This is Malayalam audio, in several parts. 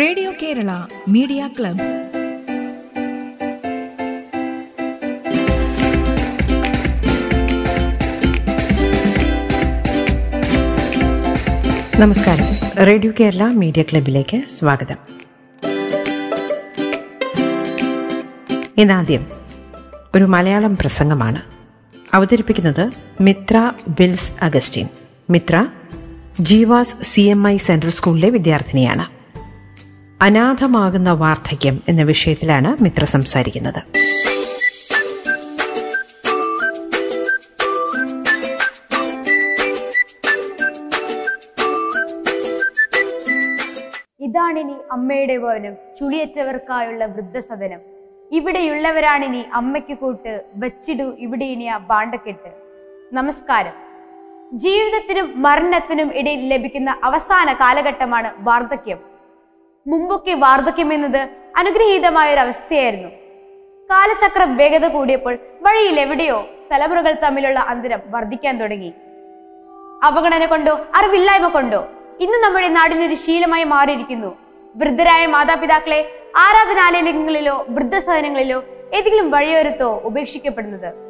Radio Kerala media club. നമസ്കാരം. റേഡിയോ കേരള മീഡിയ ക്ലബിലേക്ക് സ്വാഗതം. ഇന്നാദ്യം ഒരു മലയാളം പ്രസംഗമാണ്. അവതരിപ്പിക്കുന്നത് Mitra bills Augustine. Mithra Jeevas C M I central സ്കൂളിലെ വിദ്യാർത്ഥിനിയാണ്. അനാഥമാകുന്ന വാർദ്ധക്യം എന്ന വിഷയത്തിലാണ് മിത്ര സംസാരിക്കുന്നത്. ഇതാണിനി അമ്മയുടെ ഭവനം ചുളിയറ്റവർക്കായുള്ള വൃദ്ധസദനം. ഇവിടെയുള്ളവരാണിനി അമ്മയ്ക്ക് കൂട്ട് വച്ചിടു ഇവിടെ ഇനി ആ ബാണ്ടക്കെട്ട്. നമസ്കാരം. ജീവിതത്തിനും മരണത്തിനും ഇടയിൽ ലഭിക്കുന്ന അവസാന കാലഘട്ടമാണ് വാർദ്ധക്യം. മുമ്പൊക്കെ വാർദ്ധക്യം എന്നത് അനുഗ്രഹീതമായ ഒരു അവസ്ഥയായിരുന്നു. കാലചക്രം വേഗത കൂടിയപ്പോൾ വഴിയിൽ എവിടെയോ തലമുറകൾ തമ്മിലുള്ള അന്തരം വർദ്ധിക്കാൻ തുടങ്ങി. അവഗണന കൊണ്ടോ അറിവില്ലായ്മ കൊണ്ടോ ഇന്ന് നമ്മുടെ നാടിനൊരു ശീലമായി മാറിയിരിക്കുന്നു. വൃദ്ധരായ മാതാപിതാക്കളെ ആരാധനാലയങ്ങളിലോ വൃദ്ധസദനങ്ങളിലോ ഏതെങ്കിലും വഴിയോരത്തോ ഉപേക്ഷിക്കപ്പെടുന്നത്.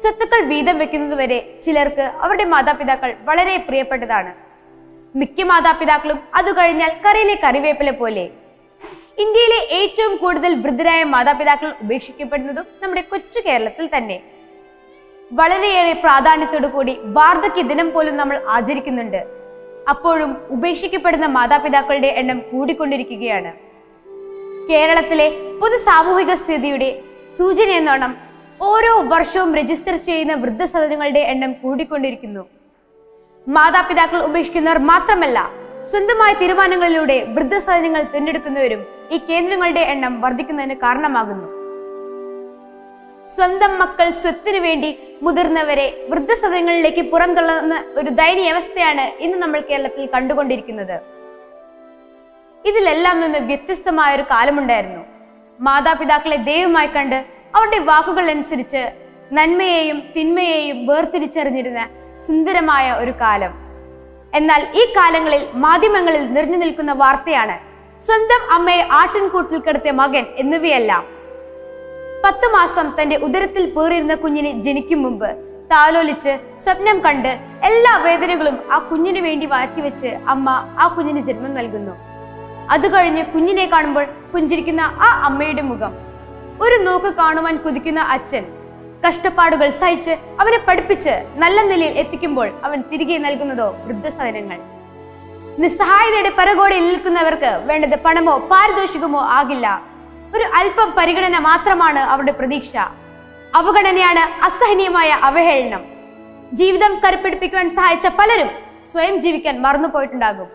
സ്വത്തുക്കൾ വീതം വെക്കുന്നതുവരെ ചിലർക്ക് അവരുടെ മാതാപിതാക്കൾ വളരെ പ്രിയപ്പെട്ടതാണ്. മിക്ക മാതാപിതാക്കളും അത് കഴിഞ്ഞാൽ കറിയിലെ കറിവേപ്പില പോലെ. ഇന്ത്യയിലെ ഏറ്റവും കൂടുതൽ വൃദ്ധരായ മാതാപിതാക്കൾ ഉപേക്ഷിക്കപ്പെടുന്നതും നമ്മുടെ കൊച്ചു കേരളത്തിൽ തന്നെ. വളരെയേറെ പ്രാധാന്യത്തോടു കൂടി വാർദ്ധക്യ ദിനം പോലും നമ്മൾ ആചരിക്കുന്നുണ്ട്. അപ്പോഴും ഉപേക്ഷിക്കപ്പെടുന്ന മാതാപിതാക്കളുടെ എണ്ണം കൂടിക്കൊണ്ടിരിക്കുകയാണ്. കേരളത്തിലെ പൊതു സാമൂഹിക സ്ഥിതിയുടെ സൂചന എന്നോണം ഓരോ വർഷവും രജിസ്റ്റർ ചെയ്യുന്ന വൃദ്ധസദനങ്ങളുടെ എണ്ണം കൂടിക്കൊണ്ടിരിക്കുന്നു. മാതാപിതാക്കൾ ഉപേക്ഷിക്കുന്നവർ മാത്രമല്ല സ്വന്തമായ തീരുമാനങ്ങളിലൂടെ വൃദ്ധസദനങ്ങൾ തിരഞ്ഞെടുക്കുന്നവരും ഈ കേന്ദ്രങ്ങളുടെ എണ്ണം വർദ്ധിക്കുന്നതിന് കാരണമാകുന്നു. സ്വന്തം മക്കൾ സ്വത്തിനു വേണ്ടി മുതിർന്നവരെ വൃദ്ധസദനങ്ങളിലേക്ക് പുറംതള്ളുന്ന ഒരു ദയനീയ അവസ്ഥയാണ് ഇന്ന് നമ്മൾ കേരളത്തിൽ കണ്ടുകൊണ്ടിരിക്കുന്നത്. ഇതിലെല്ലാം നിന്ന് വ്യത്യസ്തമായ ഒരു കാലമുണ്ടായിരുന്നു. മാതാപിതാക്കളെ ദൈവമായി കണ്ട് അവരുടെ വാക്കുകൾ അനുസരിച്ച് നന്മയെയും തിന്മയെയും വേർതിരിച്ചറിഞ്ഞിരുന്ന സുന്ദരമായ ഒരു കാലം. എന്നാൽ ഈ കാലങ്ങളിൽ മാധ്യമങ്ങളിൽ നിറഞ്ഞു നിൽക്കുന്ന വാർത്തയാണ് സ്വന്തം അമ്മയെ ആട്ടിൻകൂട്ടിൽ കിടത്തിയ മകൻ എന്നിവയെല്ലാം. പത്തു മാസം തന്റെ ഉദരത്തിൽ പേറിയിരുന്ന കുഞ്ഞിനെ ജനിക്കും മുമ്പ് താലോലിച്ച് സ്വപ്നം കണ്ട് എല്ലാ വേദനകളും ആ കുഞ്ഞിനു വേണ്ടി മാറ്റിവെച്ച് അമ്മ ആ കുഞ്ഞിന് ജന്മം നൽകുന്നു. അത് കഴിഞ്ഞ് കുഞ്ഞിനെ കാണുമ്പോൾ പുഞ്ചിരിക്കുന്ന ആ അമ്മയുടെ മുഖം ഒരു നോക്ക് കാണുവാൻ കുതിക്കുന്ന അച്ഛൻ കഷ്ടപ്പാടുകൾ സഹിച്ച് അവനെ പഠിപ്പിച്ച് നല്ല നിലയിൽ എത്തിക്കുമ്പോൾ അവൻ തിരികെ നൽകുന്നതോ വൃദ്ധസാധനങ്ങൾ നിസ്സഹായതയുടെ പരകോടിയിൽ നിൽക്കുന്നവർക്ക് വേണ്ടത് പണമോ പാരിതോഷികമോ ആകില്ല. ഒരു അല്പം പരിഗണന മാത്രമാണ് അവരുടെ പ്രതീക്ഷ. അവഗണനയാണ് അസഹനീയമായ അവഹേളനം. ജീവിതം കരുപ്പിടിപ്പിക്കുവാൻ സഹായിച്ച പലരും സ്വയം ജീവിക്കാൻ മറന്നുപോയിട്ടുണ്ടാകും.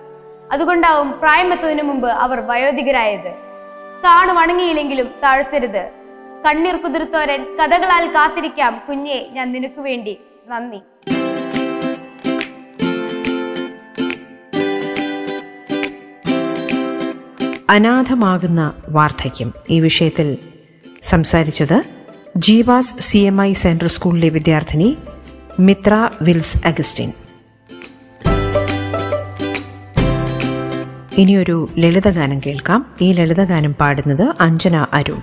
അതുകൊണ്ടാവും പ്രായമെത്തുന്നതിന് മുമ്പ് അവർ വയോധികരായത്. താണു വണങ്ങിയില്ലെങ്കിലും താഴ്ത്തരുത്. കണ്ണീർ കുതിർത്തോരൻ കഥകളാൽ കാത്തിരിക്കാം കുഞ്ഞെ ഞാൻ നിനക്ക് വേണ്ടി. നന്ദി. അനാഥമാകുന്ന വാർദ്ധക്യം. ഈ വിഷയത്തിൽ സംസാരിച്ചത് Jeevas C M I central സ്കൂളിലെ വിദ്യാർത്ഥിനി മിത്ര വിൽസ് അഗസ്റ്റിൻ. ഇനിയൊരു ലളിതഗാനം കേൾക്കാം. ഈ ലളിതഗാനം പാടുന്നത് അഞ്ജന അരുൺ.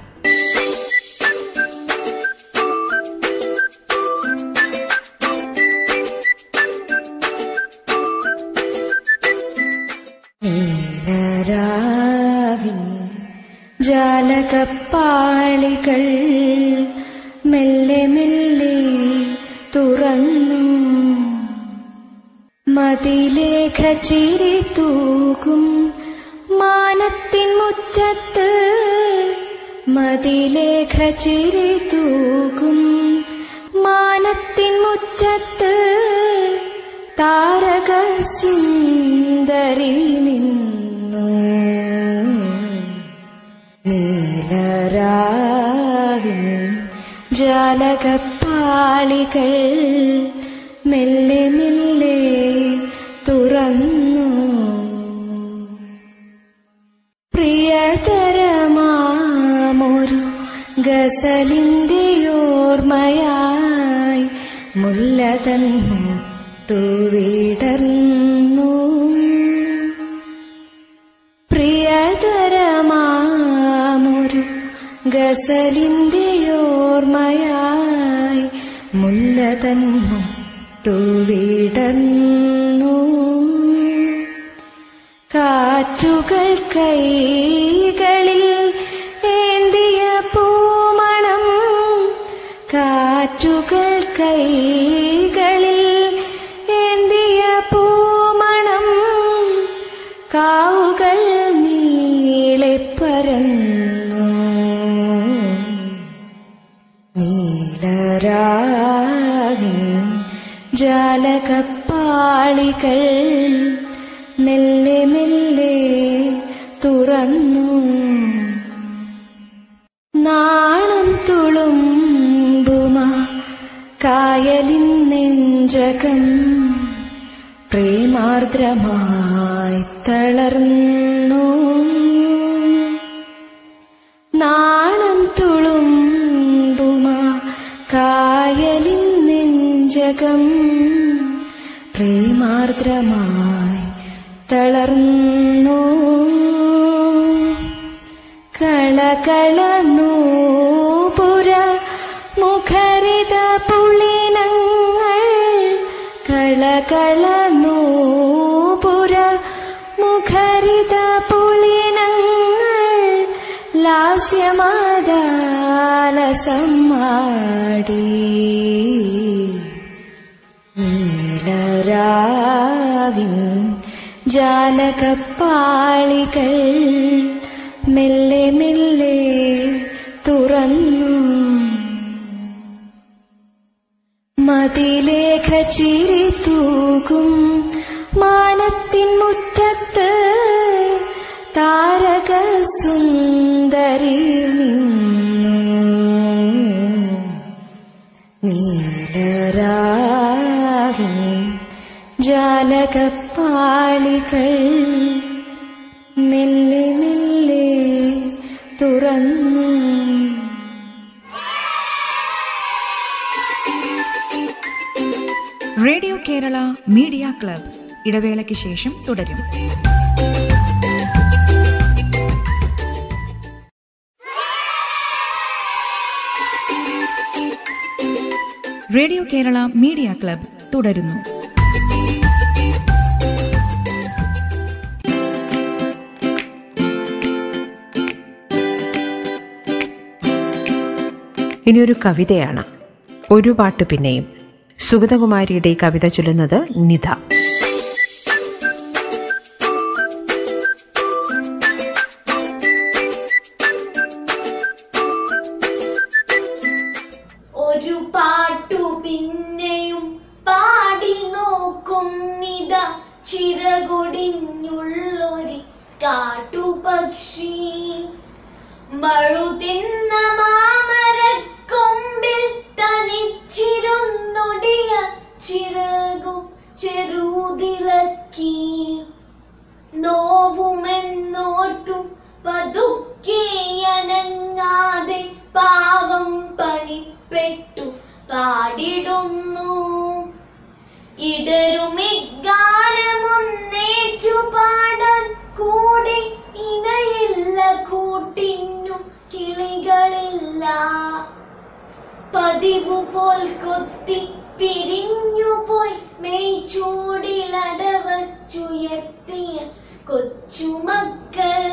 ജാലകപ്പാളികൾ മതിലേഖ ചിരി തൂകും മാനത്തിൻ മുറ്റത്ത് താരക സുന്ദരി നിന്നു. നീലരാവിൽ ജാലകപ്പാളികൾ മെല്ലെ മുല്ലതൻ മുട്ടുവിടർന്നു കാവുകൾ നീളെ പരന്നു. നീലരാവിൻ ജാലകപ്പാളികൾ മെല്ലെ മെല്ലെ തുറന്നു. നാണം തുളുമ്പുമ കായലിൻ നെഞ്ചകം പ്രേമാർദ്രമായി തളർന്നു. നാണം തുളുമ്പുമ കായലിൻ നെഞ്ചകം പ്രേമാർദ്രമായി തളർന്നു. കളകളനൂപുര ലാസ്യമാദാലസമ്മാടി നീലരാവിൻ ജാലകപ്പാളികൾ മെല്ലെ മെല്ലെ തുറന്നു. മതിലേഖ ചിരി തൂകും മാനത്തിൻ മുറ്റത്ത് താരക സുന്ദരി നിന്നു. നീലരാവിൻ ജാലകപ്പാളികൾ മെല്ലെ മെല്ലെ തുറന്നു. റേഡിയോ കേരള മീഡിയ ക്ലബ് ഇടവേളയ്ക്ക് ശേഷം തുടരും. റേഡിയോ കേരള മീഡിയ ക്ലബ് തുടരുന്നു. ഇനിയൊരു കവിതയാണ്. ഒരു പാട്ട് പിന്നെയും. സുഗതകുമാരിയുടെ കവിത ചൊല്ലുന്നത് നിധ. പാടിടുന്നു ഇടരുമിഗാനമൊന്നേറ്റു പാടാൻ കൂടെ ഇണയില്ല കൂട്ടിന്നു കിളികളില്ല. പതിവു പോൽ കൊത്തി പിരിഞ്ഞു പോയി മെയ്ച്ചൂടിലടവച്ചുയർത്തിയ കൊച്ചുമക്കൾ.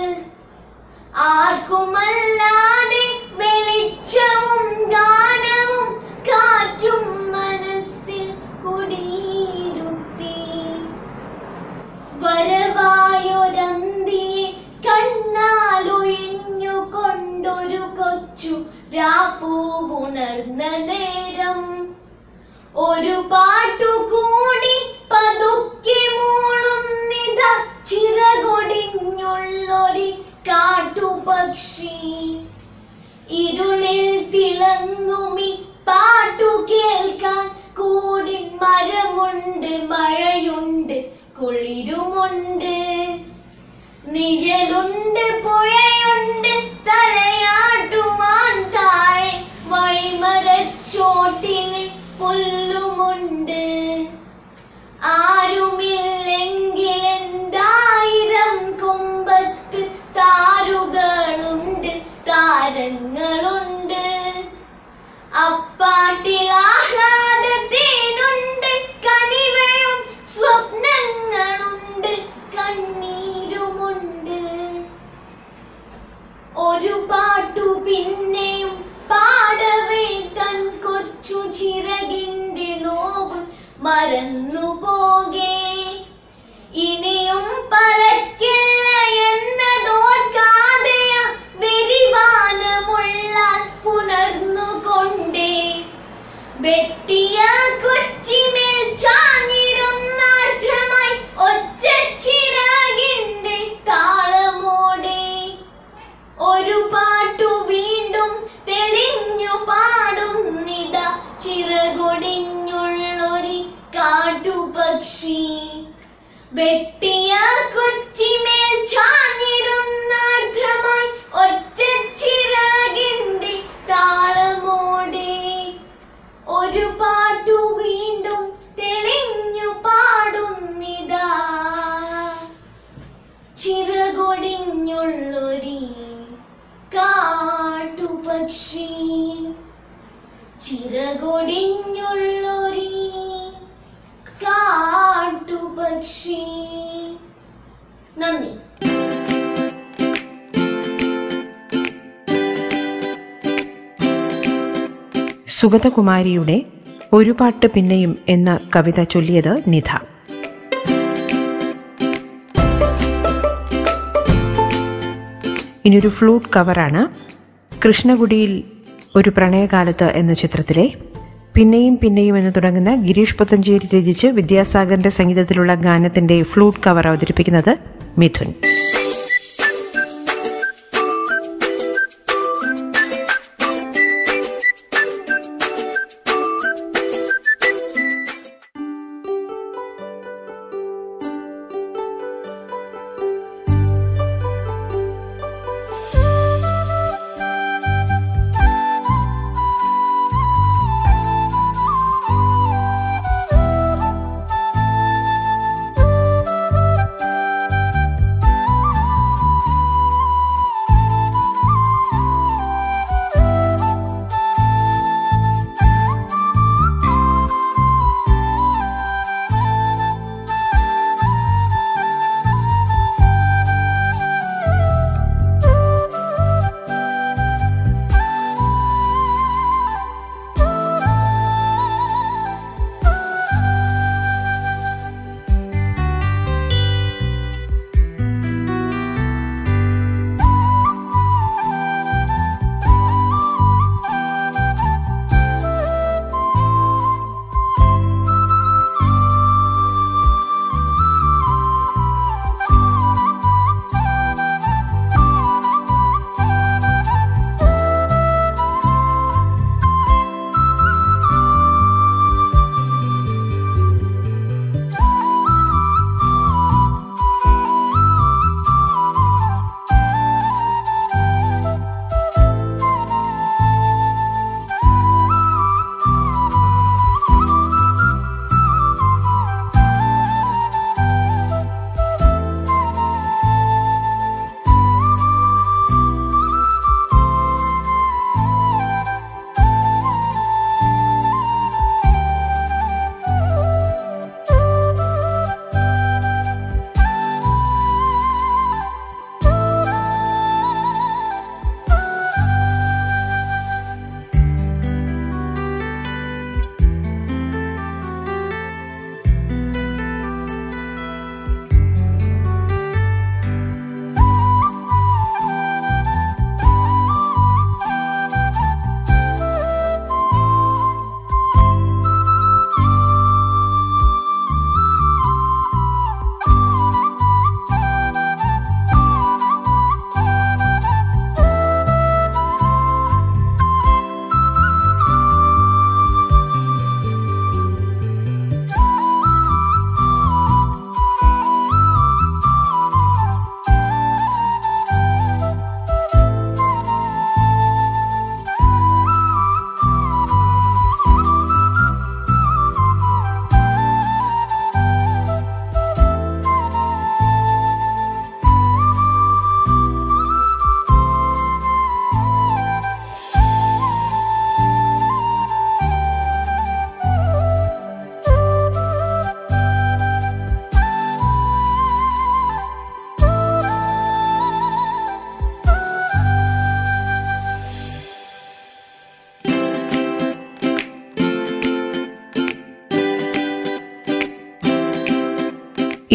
ആർക്കുമല്ലാതെ വെളിച്ചവും ഗാനവും കാറ്റും മനസ്സിൽ കുടിയിരുത്തി. വരവായൊരന്തിയെ കണ്ണാലൊഴിഞ്ഞു കൊണ്ടൊരു കൊച്ചു രാപ്പൂവുണർന്ന നേരം. ഒരു പാട്ടു കൂടി പതുക്കെ മൂളുന്നിത ചിറകൊടിഞ്ഞുള്ളൊരു കാട്ടുപക്ഷി. ഇരുളിൽ തിളങ്ങുമി പാട്ടു കേൾക്കാൻ കൂടി മരമുണ്ട് മഴയുണ്ട് കുളിരുമുണ്ട്. നിഴലുണ്ട് പുഴയുണ്ട് മറന്നു പോകേ ഇനിയും പരക്കില്ല എന്നതോർക്കാതെ വെരിവാനമുള്ള പുണർന്നുകൊണ്ടേ Wait, സുഗതകുമാരിയുടെ ഒരു പാട്ട് പിന്നെയും എന്ന കവിത ചൊല്ലിയത് നിധ. ഇനിയൊരു ഫ്ലൂട്ട് കവറാണ്. കൃഷ്ണകുടിയിൽ ഒരു പ്രണയകാലത്ത് എന്ന ചിത്രത്തിലെ പിന്നെയും പിന്നെയും എന്ന് തുടങ്ങുന്ന ഗിരീഷ് പുത്തഞ്ചേരി രചിച്ച് വിദ്യാസാഗറിന്റെ സംഗീതത്തിലുള്ള ഗാനത്തിന്റെ ഫ്ലൂട്ട് കവർ അവതരിപ്പിക്കുന്നത് മിഥുൻ ും.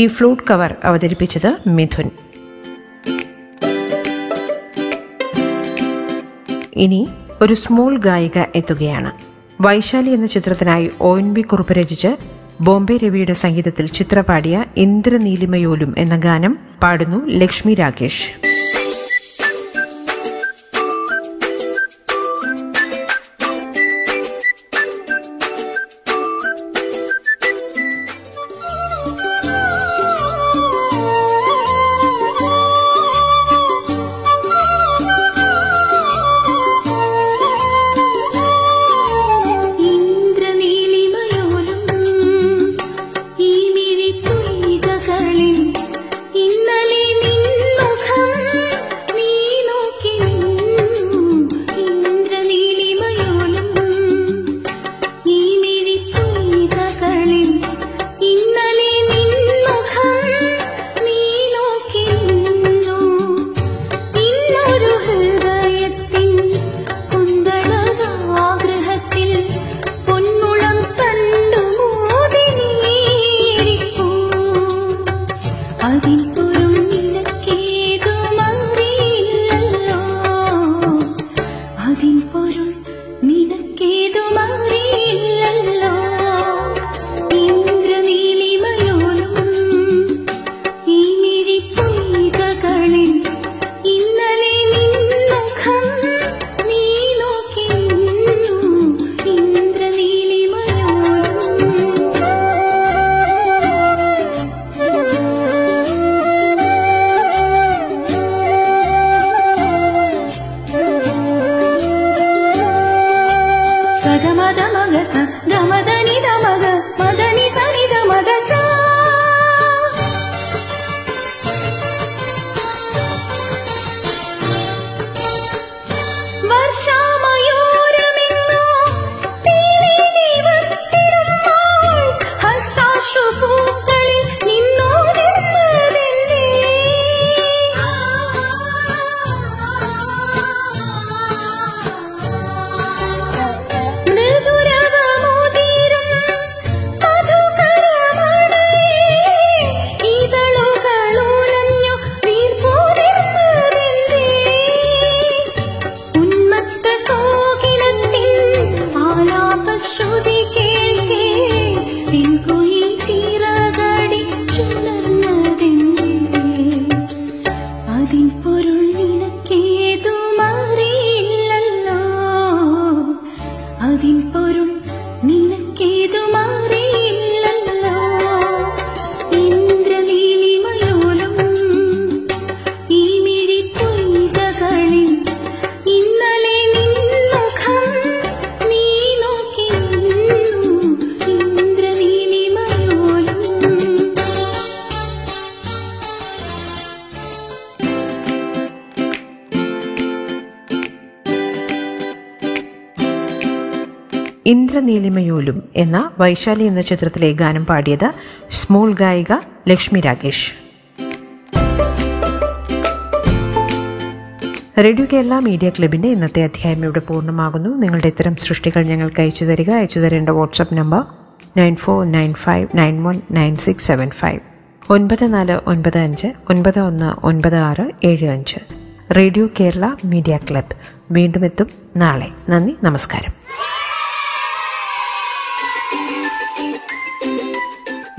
ഈ ഫ്ലൂട്ട് കവർ അവതരിപ്പിച്ചത് മിഥുൻ. ഇനി ഒരു സ്മോൾ ഗായിക എത്തുകയാണ്. വൈശാലി എന്ന ചിത്രത്തിനായി ഒ എൻ ബി കുറുപ്പ് രചിച്ച് ബോംബെ രവിയുടെ സംഗീതത്തിൽ ചിത്രപാടിയ ഇന്ദ്രനീലിമയോലും എന്ന ഗാനം പാടുന്നു ലക്ഷ്മി രാകേഷ്. ഇന്ദ്രനീലിമയോലും എന്ന വൈശാലി എന്ന ചിത്രത്തിലെ ഗാനം പാടിയത് സ്മോൾ ഗായിക ലക്ഷ്മി രാകേഷ്. റേഡിയോ കേരള മീഡിയ ക്ലബിന്റെ ഇന്നത്തെ അധ്യായം ഇവിടെ പൂർണമാകുന്നു. നിങ്ങളുടെ ഇത്തരം സൃഷ്ടികൾ ഞങ്ങൾക്ക് അയച്ചു തരിക. അയച്ചു തരേണ്ട WhatsApp number nine four nine five nine one nine six seven five. ഒൻപത് നാല് ഒൻപത് അഞ്ച് ഒൻപത് ഒന്ന് ഒൻപത് ആറ് ഏഴ് അഞ്ച്. Radio Kerala media club. വീണ്ടും എത്തും നാളെ. നന്ദി നമസ്കാരം.